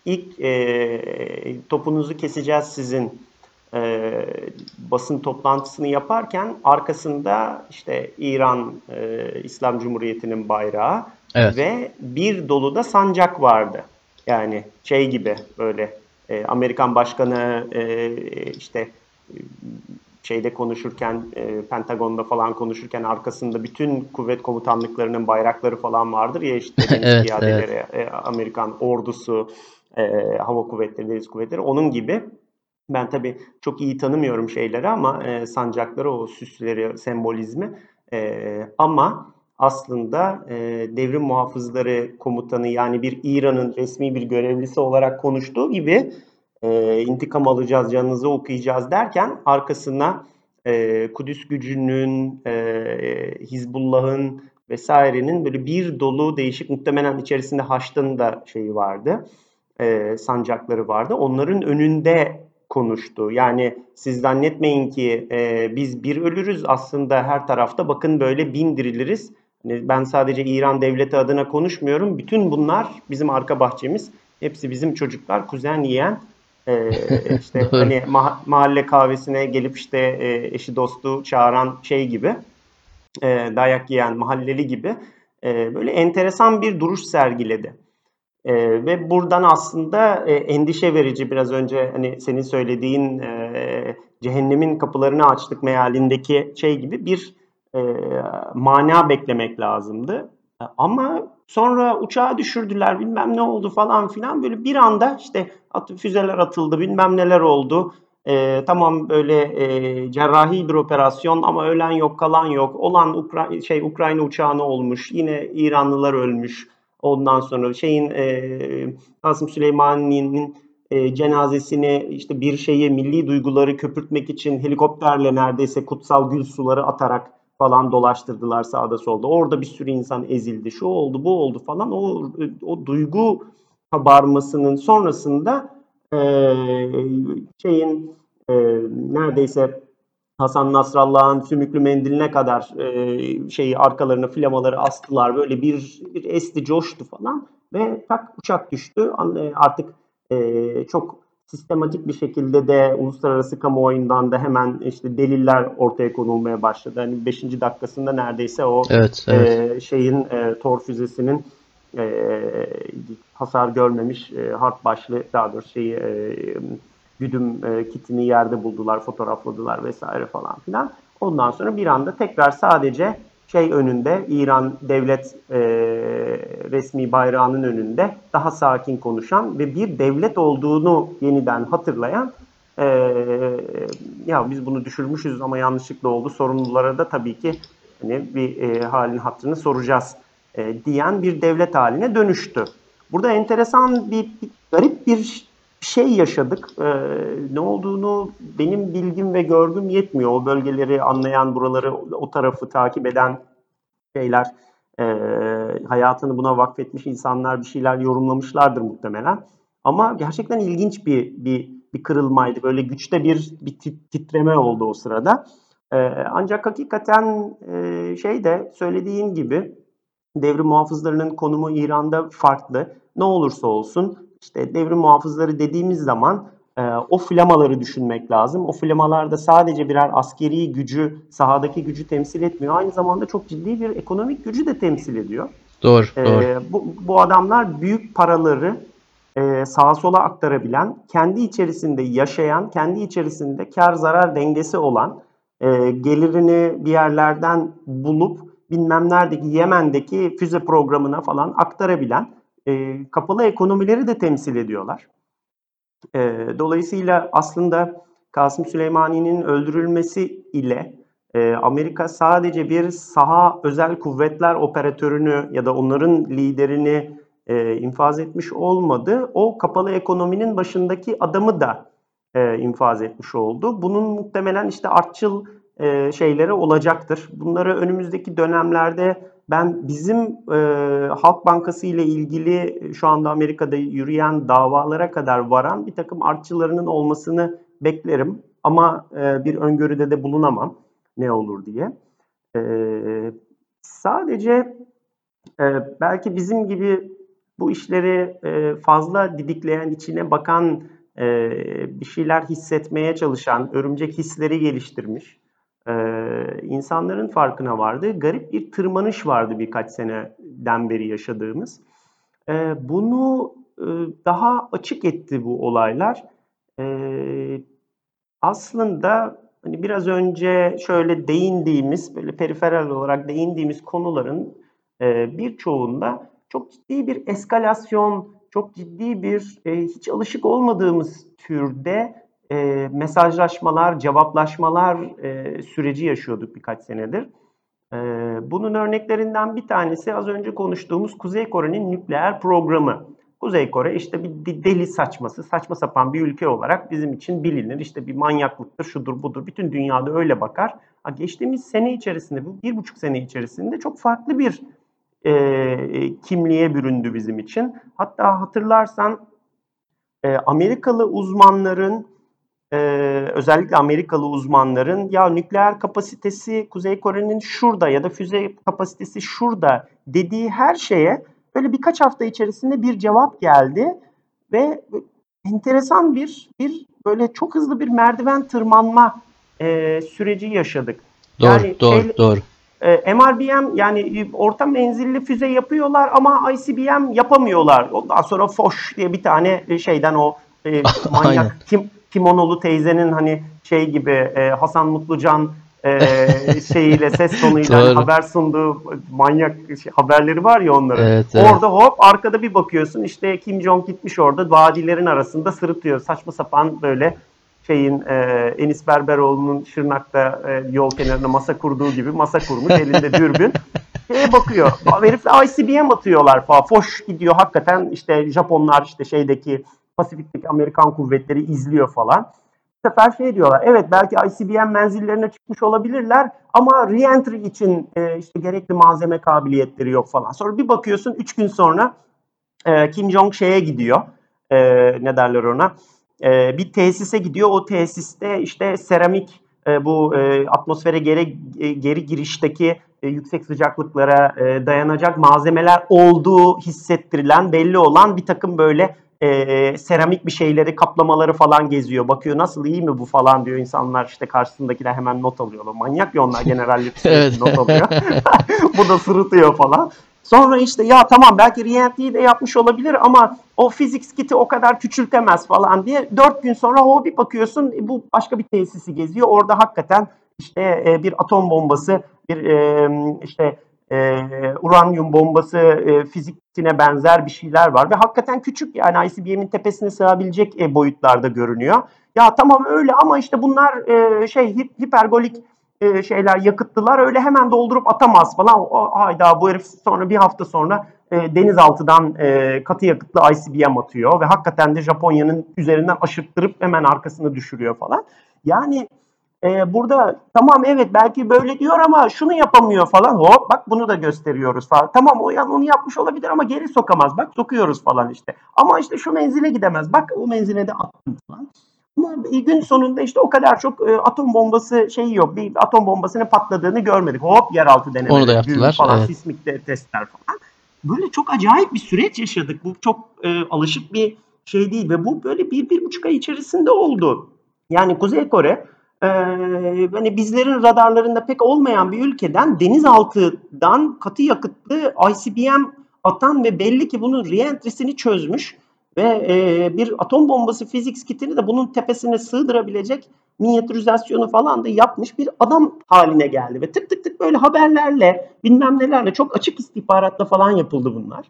İlk e, topunuzu keseceğiz sizin e, basın toplantısını yaparken arkasında işte İran e, İslam Cumhuriyeti'nin bayrağı evet. ve bir dolu da sancak vardı. Yani şey gibi böyle e, Amerikan başkanı e, işte şeyde konuşurken, e, Pentagon'da falan konuşurken arkasında bütün kuvvet komutanlıklarının bayrakları falan vardır ya işte evet, piyadeleri, evet. E, Amerikan ordusu, e, hava kuvvetleri, deniz kuvvetleri onun gibi. Ben tabii çok iyi tanımıyorum şeyleri ama e, sancakları, o süsleri, sembolizmi. E, ama aslında e, devrim muhafızları komutanı yani bir İran'ın resmi bir görevlisi olarak konuştuğu gibi e, intikam alacağız, canınızı okuyacağız derken arkasına e, Kudüs gücünün, e, Hizbullah'ın vesairenin böyle bir dolu değişik muhtemelen içerisinde Haç'ın da şeyi vardı, e, sancakları vardı. Onların önünde konuştu. Yani siz zannetmeyin ki e, biz bir ölürüz aslında her tarafta bakın böyle bin diriliriz. Hani ben sadece İran devleti adına konuşmuyorum. Bütün bunlar bizim arka bahçemiz. Hepsi bizim çocuklar, kuzen, yeğen. Ee, işte hani ma- mahalle kahvesine gelip işte e, eşi dostu çağıran şey gibi e, dayak yiyen mahalleli gibi e, böyle enteresan bir duruş sergiledi. E, ve buradan aslında e, endişe verici biraz önce hani senin söylediğin e, cehennemin kapılarını açtık mealindeki şey gibi bir e, mana beklemek lazımdı. Ama sonra uçağı düşürdüler bilmem ne oldu falan filan böyle bir anda işte at, füzeler atıldı bilmem neler oldu. Ee, tamam böyle e, cerrahi bir operasyon ama ölen yok kalan yok. Olan Ukra şey Ukrayna uçağına olmuş. Yine İranlılar ölmüş. Ondan sonra şeyin e, Kasım Süleymani'nin e, cenazesini işte bir şeyi milli duyguları köpürtmek için helikopterle neredeyse kutsal gül suları atarak falan dolaştırdılar sağda solda. Orada bir sürü insan ezildi. Şu oldu, bu oldu falan. O o duygu kabarmasının sonrasında e, şeyin e, neredeyse Hasan Nasrallah'ın sümüklü mendiline kadar e, şeyi arkalarına flamaları astılar. Böyle bir, bir esti, coştu falan ve tak uçak düştü. Artık e, çok sistematik bir şekilde de uluslararası kamuoyundan da hemen işte deliller ortaya konulmaya başladı. Hani 5. dakikasında neredeyse o evet, evet. E, şeyin e, Tor füzesinin e, hasar görmemiş e, harp başlı daha doğrusu şeyi e, güdüm e, kitini yerde buldular, fotoğrafladılar vesaire falan filan. Ondan sonra bir anda tekrar sadece şey önünde İran devlet e, resmi bayrağının önünde daha sakin konuşan ve bir devlet olduğunu yeniden hatırlayan e, ya biz bunu düşürmüşüz ama yanlışlıkla oldu sorumlulara da tabii ki hani bir e, halin hattını soracağız e, diyen bir devlet haline dönüştü. Burada enteresan bir, bir garip bir şey yaşadık. Ee, ne olduğunu benim bilgim ve görgüm yetmiyor. O bölgeleri anlayan, buraları o tarafı takip eden şeyler, e, hayatını buna vakfetmiş insanlar bir şeyler yorumlamışlardır muhtemelen. Ama gerçekten ilginç bir bir bir kırılmaydı. Böyle güçte bir bir titreme oldu o sırada. E, ancak hakikaten e, şey de söylediğin gibi devrim muhafızlarının konumu İran'da farklı. Ne olursa olsun işte devrim muhafızları dediğimiz zaman e, o flamaları düşünmek lazım. O flamalarda sadece birer askeri gücü, sahadaki gücü temsil etmiyor. Aynı zamanda çok ciddi bir ekonomik gücü de temsil ediyor. Doğru, e, doğru. Bu, bu adamlar büyük paraları e, sağa sola aktarabilen, kendi içerisinde yaşayan, kendi içerisinde kar zarar dengesi olan, e, gelirini bir yerlerden bulup bilmem neredeki Yemen'deki füze programına falan aktarabilen e, kapalı ekonomileri de temsil ediyorlar. E, dolayısıyla aslında Kasım Süleymani'nin öldürülmesi ile e, Amerika sadece bir saha özel kuvvetler operatörünü ya da onların liderini e, infaz etmiş olmadı. O kapalı ekonominin başındaki adamı da e, infaz etmiş oldu. Bunun muhtemelen işte artçıl e, şeyleri olacaktır. Bunları önümüzdeki dönemlerde ben bizim e, Halk Bankası ile ilgili şu anda Amerika'da yürüyen davalara kadar varan bir takım artçılarının olmasını beklerim. Ama e, bir öngörüde de bulunamam ne olur diye. E, sadece e, belki bizim gibi bu işleri e, fazla didikleyen, içine bakan, e, bir şeyler hissetmeye çalışan, örümcek hisleri geliştirmiş e, insanların farkına vardı. Garip bir tırmanış vardı birkaç seneden beri yaşadığımız. Bunu daha açık etti bu olaylar. Aslında hani biraz önce şöyle değindiğimiz, böyle periferal olarak değindiğimiz konuların birçoğunda çok ciddi bir eskalasyon, çok ciddi bir e, hiç alışık olmadığımız türde e, mesajlaşmalar, cevaplaşmalar e, süreci yaşıyorduk birkaç senedir. E, bunun örneklerinden bir tanesi az önce konuştuğumuz Kuzey Kore'nin nükleer programı. Kuzey Kore işte bir deli saçması, saçma sapan bir ülke olarak bizim için bilinir. İşte bir manyaklıktır, şudur budur. Bütün dünyada öyle bakar. Ha, geçtiğimiz sene içerisinde, bu bir buçuk sene içerisinde çok farklı bir e, kimliğe büründü bizim için. Hatta hatırlarsan e, Amerikalı uzmanların e, özellikle Amerikalı uzmanların ya nükleer kapasitesi Kuzey Kore'nin şurada ya da füze kapasitesi şurada dediği her şeye böyle birkaç hafta içerisinde bir cevap geldi ve enteresan bir bir böyle çok hızlı bir merdiven tırmanma e, süreci yaşadık. Doğru, yani doğru, şey, doğru. E, MRBM yani orta menzilli füze yapıyorlar ama ICBM yapamıyorlar. Ondan sonra Foş diye bir tane şeyden o e, manyak kim, kimonolu teyzenin hani şey gibi e, Hasan Mutlucan e, şeyiyle ses tonuyla hani haber sunduğu manyak şey, haberleri var ya onların. Evet, evet. Orada hop arkada bir bakıyorsun işte Kim Jong gitmiş orada vadilerin arasında sırıtıyor. Saçma sapan böyle şeyin e, Enis Berberoğlu'nun Şırnak'ta e, yol kenarına masa kurduğu gibi masa kurmuş elinde dürbün. Şeye bakıyor. Herifler ICBM atıyorlar falan. Foş gidiyor hakikaten işte Japonlar işte şeydeki Pasifik'teki Amerikan kuvvetleri izliyor falan. Bu sefer şey diyorlar. Evet belki ICBM menzillerine çıkmış olabilirler ama re-entry için e, işte gerekli malzeme kabiliyetleri yok falan. Sonra bir bakıyorsun 3 gün sonra e, Kim Jong şeye gidiyor. E, ne derler ona? e, bir tesise gidiyor. O tesiste işte seramik e, bu e, atmosfere geri e, geri girişteki e, yüksek sıcaklıklara e, dayanacak malzemeler olduğu hissettirilen belli olan bir takım böyle e, seramik bir şeyleri kaplamaları falan geziyor. Bakıyor nasıl iyi mi bu falan diyor insanlar işte karşısındakiler hemen not alıyorlar. Manyak ya onlar generaller evet. not alıyor. bu da sırıtıyor falan. Sonra işte ya tamam belki Reentry'yi de yapmış olabilir ama o physics kiti o kadar küçültemez falan diye. Dört gün sonra o bir bakıyorsun e, bu başka bir tesisi geziyor. Orada hakikaten işte e, bir atom bombası, bir e, uranyum bombası fizikine benzer bir şeyler var ve hakikaten küçük yani ICBM'in tepesine sığabilecek boyutlarda görünüyor. Ya tamam öyle ama işte bunlar şey hipergolik e, şeyler yakıttılar. Öyle hemen doldurup atamaz falan. O, hayda bu herif sonra bir hafta sonra e, denizaltıdan e, katı yakıtlı ICBM atıyor ve hakikaten de Japonya'nın üzerinden aşırttırıp hemen arkasını düşürüyor falan. Yani e, burada tamam evet belki böyle diyor ama şunu yapamıyor falan. Hop bak bunu da gösteriyoruz falan. Tamam o yan onu yapmış olabilir ama geri sokamaz. Bak sokuyoruz falan işte. Ama işte şu menzile gidemez. Bak o menzile de attım falan. Ama gün sonunda işte o kadar çok e, atom bombası şeyi yok. Bir atom bombasının patladığını görmedik. Hop yeraltı denemeleri. Onu da yaptılar. Falan, evet. sismik de testler falan. Böyle çok acayip bir süreç yaşadık. Bu çok e, alışık bir şey değil ve bu böyle bir, bir buçuk ay içerisinde oldu. Yani Kuzey Kore e, hani bizlerin radarlarında pek olmayan bir ülkeden denizaltıdan katı yakıtlı ICBM atan ve belli ki bunun reentrisini çözmüş ve e, bir atom bombası fizik kitini de bunun tepesine sığdırabilecek minyatürizasyonu falan da yapmış bir adam haline geldi ve tık tık tık böyle haberlerle bilmem nelerle çok açık istihbaratla falan yapıldı bunlar.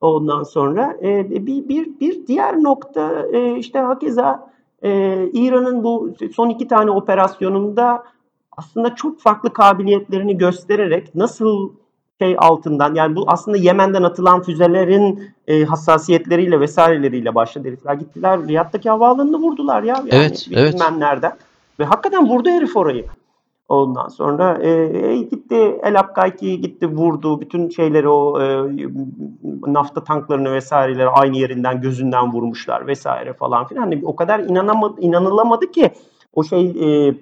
Ondan sonra e, bir, bir, bir diğer nokta e, işte hakeza e, İran'ın bu son iki tane operasyonunda aslında çok farklı kabiliyetlerini göstererek nasıl şey altından yani bu aslında Yemen'den atılan füzelerin e, hassasiyetleriyle vesaireleriyle başladı herifler. Gittiler Riyad'daki havaalanını vurdular ya. Yani evet, evet. nereden. Ve hakikaten vurdu herif orayı. Ondan sonra e, e, gitti El Abkayki gitti vurdu. Bütün şeyleri o e, nafta tanklarını vesaireleri aynı yerinden gözünden vurmuşlar vesaire falan filan. Hani o kadar inanamadı, inanılamadı ki o şey e,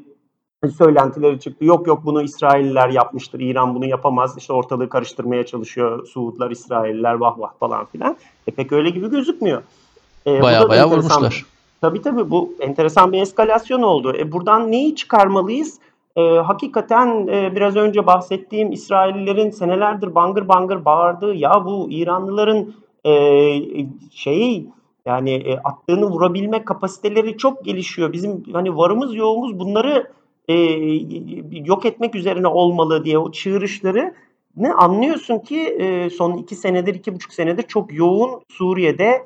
söylentileri çıktı. Yok yok bunu İsrailliler yapmıştır. İran bunu yapamaz. İşte ortalığı karıştırmaya çalışıyor. Suudlar, İsrailliler vah vah falan filan. E pek öyle gibi gözükmüyor. E, baya baya vurmuşlar. Tabii tabii bu enteresan bir eskalasyon oldu. E buradan neyi çıkarmalıyız? E, hakikaten e, biraz önce bahsettiğim İsraillilerin senelerdir bangır bangır bağırdığı ya bu İranlıların e, şeyi yani e, attığını vurabilme kapasiteleri çok gelişiyor. Bizim hani varımız yoğumuz bunları e, yok etmek üzerine olmalı diye o çığırışları ne anlıyorsun ki e, son iki senedir, iki buçuk senedir çok yoğun Suriye'de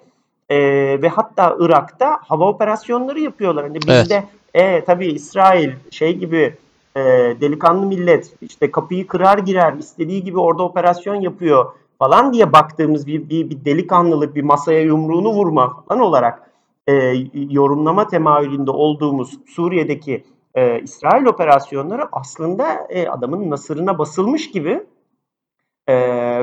e, ve hatta Irak'ta hava operasyonları yapıyorlar. Hani bizde evet. e, tabii İsrail şey gibi e, delikanlı millet işte kapıyı kırar girer istediği gibi orada operasyon yapıyor falan diye baktığımız bir, bir, bir delikanlılık bir masaya yumruğunu vurma falan olarak e, yorumlama temayülünde olduğumuz Suriye'deki e, İsrail operasyonları aslında e, adamın nasırına basılmış gibi e,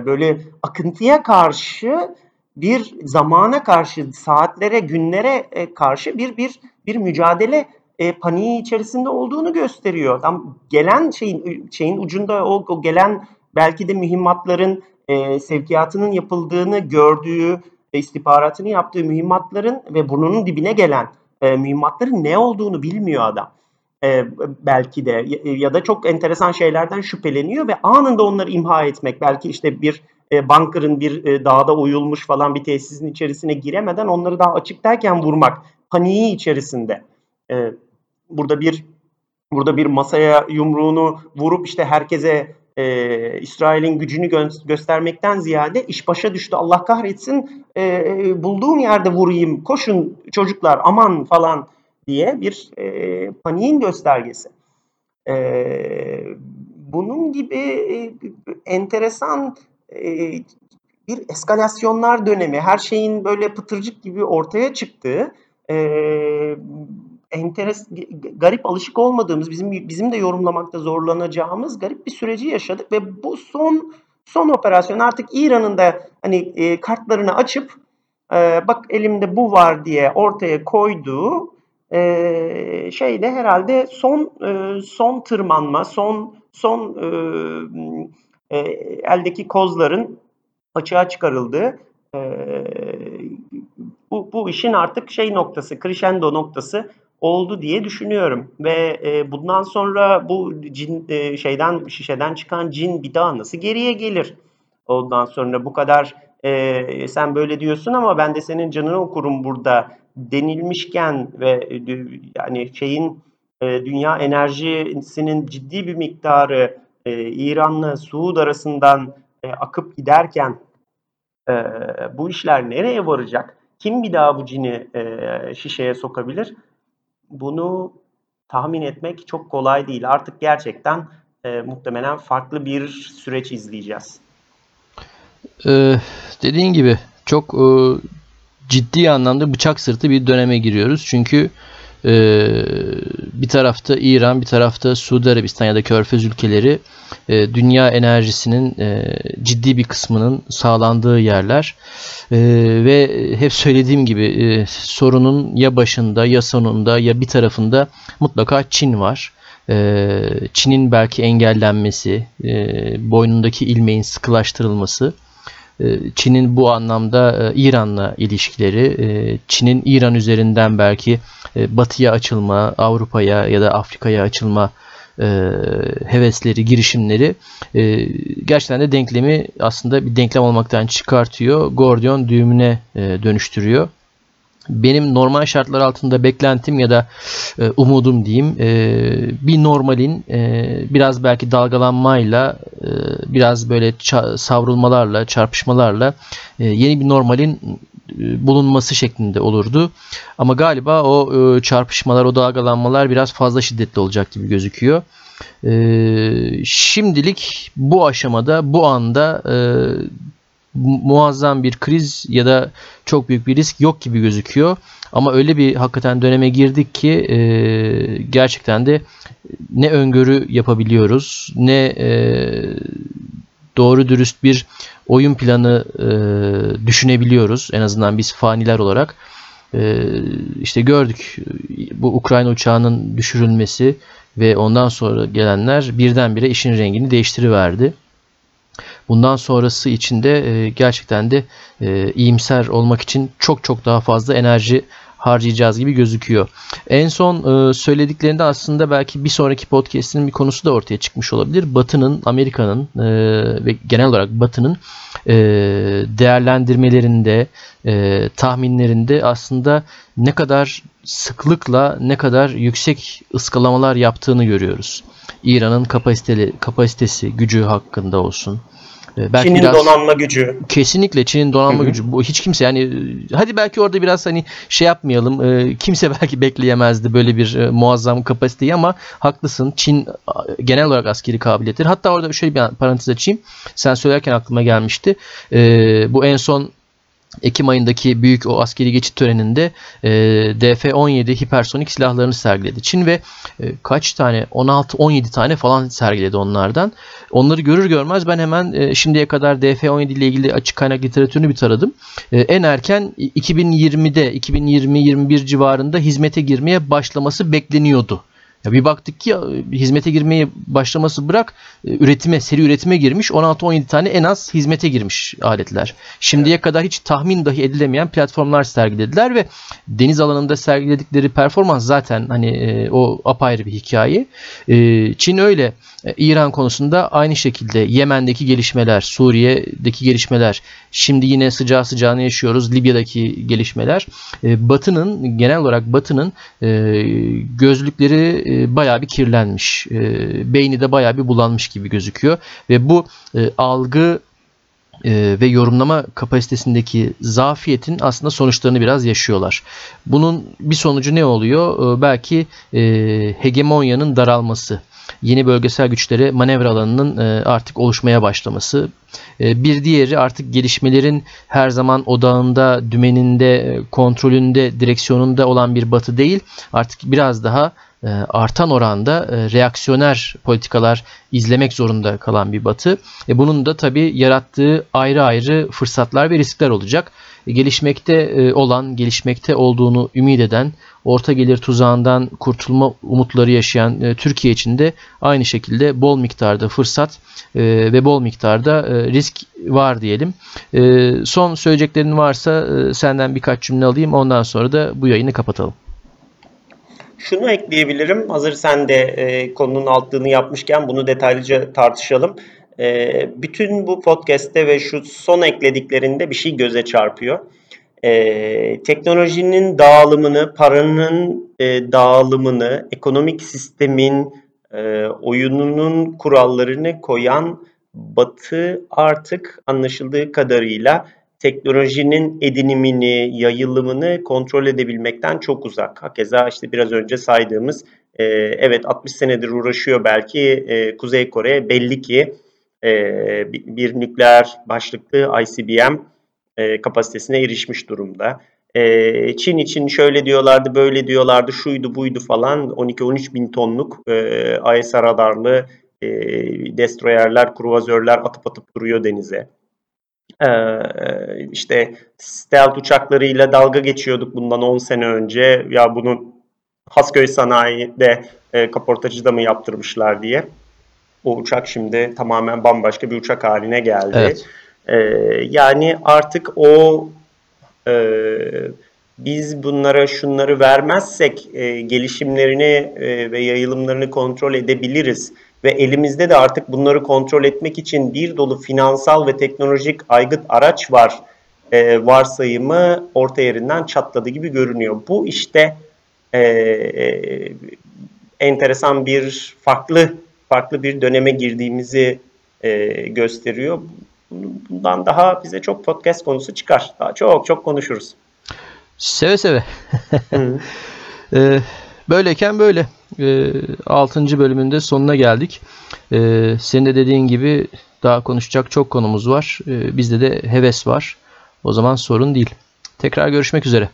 böyle akıntıya karşı bir zamana karşı saatlere günlere e, karşı bir bir bir mücadele e, paniği içerisinde olduğunu gösteriyor. Tam gelen şeyin şeyin ucunda o, o gelen belki de mühimmatların e, sevkiyatının yapıldığını gördüğü, e, istihbaratını yaptığı mühimmatların ve burnunun dibine gelen e, mühimmatların ne olduğunu bilmiyor adam. E, belki de ya da çok enteresan şeylerden şüpheleniyor ve anında onları imha etmek. Belki işte bir e, bunker'ın bir e, dağda oyulmuş falan bir tesisin içerisine giremeden onları daha açıktayken vurmak. Paniği içerisinde. E, burada bir burada bir masaya yumruğunu vurup işte herkese e, İsrail'in gücünü gö- göstermekten ziyade iş başa düştü. Allah kahretsin e, e, bulduğum yerde vurayım koşun çocuklar aman falan diye bir e, paniğin göstergesi. E, bunun gibi e, enteresan e, bir eskalasyonlar dönemi, her şeyin böyle pıtırcık gibi ortaya çıktığı enteres garip alışık olmadığımız bizim bizim de yorumlamakta zorlanacağımız garip bir süreci yaşadık ve bu son son operasyon artık İran'ın da hani e, kartlarını açıp e, bak elimde bu var diye ortaya koyduğu e, şeyde herhalde son e, son tırmanma son son e, e, eldeki kozların açığa çıkarıldığı e, bu, bu işin artık şey noktası, crescendo noktası oldu diye düşünüyorum ve e, bundan sonra bu cin e, şeyden şişeden çıkan cin bir daha nasıl geriye gelir? Ondan sonra bu kadar e, sen böyle diyorsun ama ben de senin canını okurum burada denilmişken ve e, yani şeyin e, dünya enerjisinin ciddi bir miktarı e, İran'la Suud arasından e, akıp giderken e, bu işler nereye varacak? Kim bir daha bu cini e, şişeye sokabilir? Bunu tahmin etmek çok kolay değil. Artık gerçekten e, muhtemelen farklı bir süreç izleyeceğiz. Ee, dediğin gibi çok e, ciddi anlamda bıçak sırtı bir döneme giriyoruz. Çünkü e, bir tarafta İran, bir tarafta Suudi Arabistan ya da Körfez ülkeleri e, dünya enerjisinin e, ciddi bir kısmının sağlandığı yerler e, ve hep söylediğim gibi sorunun ya başında ya sonunda ya bir tarafında mutlaka Çin var. Çin'in belki engellenmesi, boynundaki ilmeğin sıkılaştırılması Çin'in bu anlamda İran'la ilişkileri, Çin'in İran üzerinden belki Batı'ya açılma, Avrupa'ya ya da Afrika'ya açılma hevesleri, girişimleri gerçekten de denklemi aslında bir denklem olmaktan çıkartıyor. Gordion düğümüne dönüştürüyor benim normal şartlar altında beklentim ya da e, umudum diyeyim e, bir normalin e, biraz belki dalgalanmayla e, biraz böyle savrulmalarla çarpışmalarla e, yeni bir normalin e, bulunması şeklinde olurdu. Ama galiba o e, çarpışmalar o dalgalanmalar biraz fazla şiddetli olacak gibi gözüküyor. E, şimdilik bu aşamada bu anda e, muazzam bir kriz ya da çok büyük bir risk yok gibi gözüküyor. Ama öyle bir hakikaten döneme girdik ki e, gerçekten de ne öngörü yapabiliyoruz ne e, doğru dürüst bir oyun planı e, düşünebiliyoruz. En azından biz faniler olarak. E, işte gördük bu Ukrayna uçağının düşürülmesi ve ondan sonra gelenler birdenbire işin rengini değiştiriverdi. Bundan sonrası için de e, gerçekten de e, iyimser olmak için çok çok daha fazla enerji harcayacağız gibi gözüküyor. En son e, söylediklerinde aslında belki bir sonraki podcast'in bir konusu da ortaya çıkmış olabilir. Batı'nın, Amerika'nın ve genel olarak Batı'nın değerlendirmelerinde, tahminlerinde aslında ne kadar sıklıkla ne kadar yüksek ıskalamalar yaptığını görüyoruz. İran'ın kapasiteli kapasitesi, gücü hakkında olsun. Ee, belki Çin'in biraz, donanma gücü. Kesinlikle Çin'in donanma Hı-hı. gücü. Bu hiç kimse yani hadi belki orada biraz hani şey yapmayalım. E, kimse belki bekleyemezdi böyle bir e, muazzam kapasiteyi ama haklısın. Çin genel olarak askeri kabiliyetleri. Hatta orada şöyle bir parantez açayım. Sen söylerken aklıma gelmişti. E, bu en son Ekim ayındaki büyük o askeri geçit töreninde e, DF-17 hipersonik silahlarını sergiledi. Çin ve e, kaç tane 16-17 tane falan sergiledi onlardan. Onları görür görmez ben hemen e, şimdiye kadar DF-17 ile ilgili açık kaynak literatürünü bir taradım. E, en erken 2020'de 2020-21 civarında hizmete girmeye başlaması bekleniyordu. Ya bir baktık ki hizmete girmeye başlaması bırak e, üretime, seri üretime girmiş 16-17 tane en az hizmete girmiş aletler. Şimdiye evet. kadar hiç tahmin dahi edilemeyen platformlar sergilediler ve deniz alanında sergiledikleri performans zaten hani e, o apayrı bir hikaye. E, Çin öyle. İran konusunda aynı şekilde Yemen'deki gelişmeler, Suriye'deki gelişmeler, şimdi yine sıcağı sıcağını yaşıyoruz Libya'daki gelişmeler. Batı'nın genel olarak Batı'nın gözlükleri e, bayağı bir kirlenmiş. E, beyni de bayağı bir bulanmış gibi gözüküyor. Ve bu e, algı e, ve yorumlama kapasitesindeki zafiyetin aslında sonuçlarını biraz yaşıyorlar. Bunun bir sonucu ne oluyor? E, belki hegemonyanın daralması yeni bölgesel güçlere manevra alanının e, artık oluşmaya başlaması. E, bir diğeri artık gelişmelerin her zaman odağında, dümeninde, kontrolünde, direksiyonunda olan bir batı değil. Artık biraz daha e, artan oranda e, reaksiyoner politikalar izlemek zorunda kalan bir batı. E, bunun da tabii yarattığı ayrı ayrı fırsatlar ve riskler olacak. Gelişmekte olan, gelişmekte olduğunu ümit eden, orta gelir tuzağından kurtulma umutları yaşayan Türkiye için de aynı şekilde bol miktarda fırsat ve bol miktarda risk var diyelim. Son söyleyeceklerin varsa senden birkaç cümle alayım ondan sonra da bu yayını kapatalım. Şunu ekleyebilirim. Hazır sen de e, konunun altını yapmışken bunu detaylıca tartışalım. E, bütün bu podcast'te ve şu son eklediklerinde bir şey göze çarpıyor. E, teknolojinin dağılımını, paranın e, dağılımını, ekonomik sistemin e, oyununun kurallarını koyan Batı artık anlaşıldığı kadarıyla teknolojinin edinimini, yayılımını kontrol edebilmekten çok uzak. Hakeza işte biraz önce saydığımız e, evet 60 senedir uğraşıyor belki e, Kuzey Kore belli ki e, bir, nükleer başlıklı ICBM e, kapasitesine erişmiş durumda. E, Çin için şöyle diyorlardı, böyle diyorlardı, şuydu buydu falan 12-13 bin tonluk e, ISR radarlı e, destroyerler, kruvazörler atıp atıp duruyor denize. Ee, işte stealth uçaklarıyla dalga geçiyorduk bundan 10 sene önce. Ya bunu Hasköy Sanayi'de e, kaportacıda mı yaptırmışlar diye. O uçak şimdi tamamen bambaşka bir uçak haline geldi. Evet. E, yani artık o e, biz bunlara şunları vermezsek e, gelişimlerini e, ve yayılımlarını kontrol edebiliriz ve elimizde de artık bunları kontrol etmek için bir dolu finansal ve teknolojik aygıt araç var e, varsayımı orta yerinden çatladı gibi görünüyor. Bu işte e, e, enteresan bir farklı farklı bir döneme girdiğimizi e, gösteriyor. Bundan daha bize çok podcast konusu çıkar. Daha çok çok konuşuruz. Seve seve. e, böyleyken böyle. E, 6. bölümünde sonuna geldik. E, senin de dediğin gibi daha konuşacak çok konumuz var. E, bizde de heves var. O zaman sorun değil. Tekrar görüşmek üzere.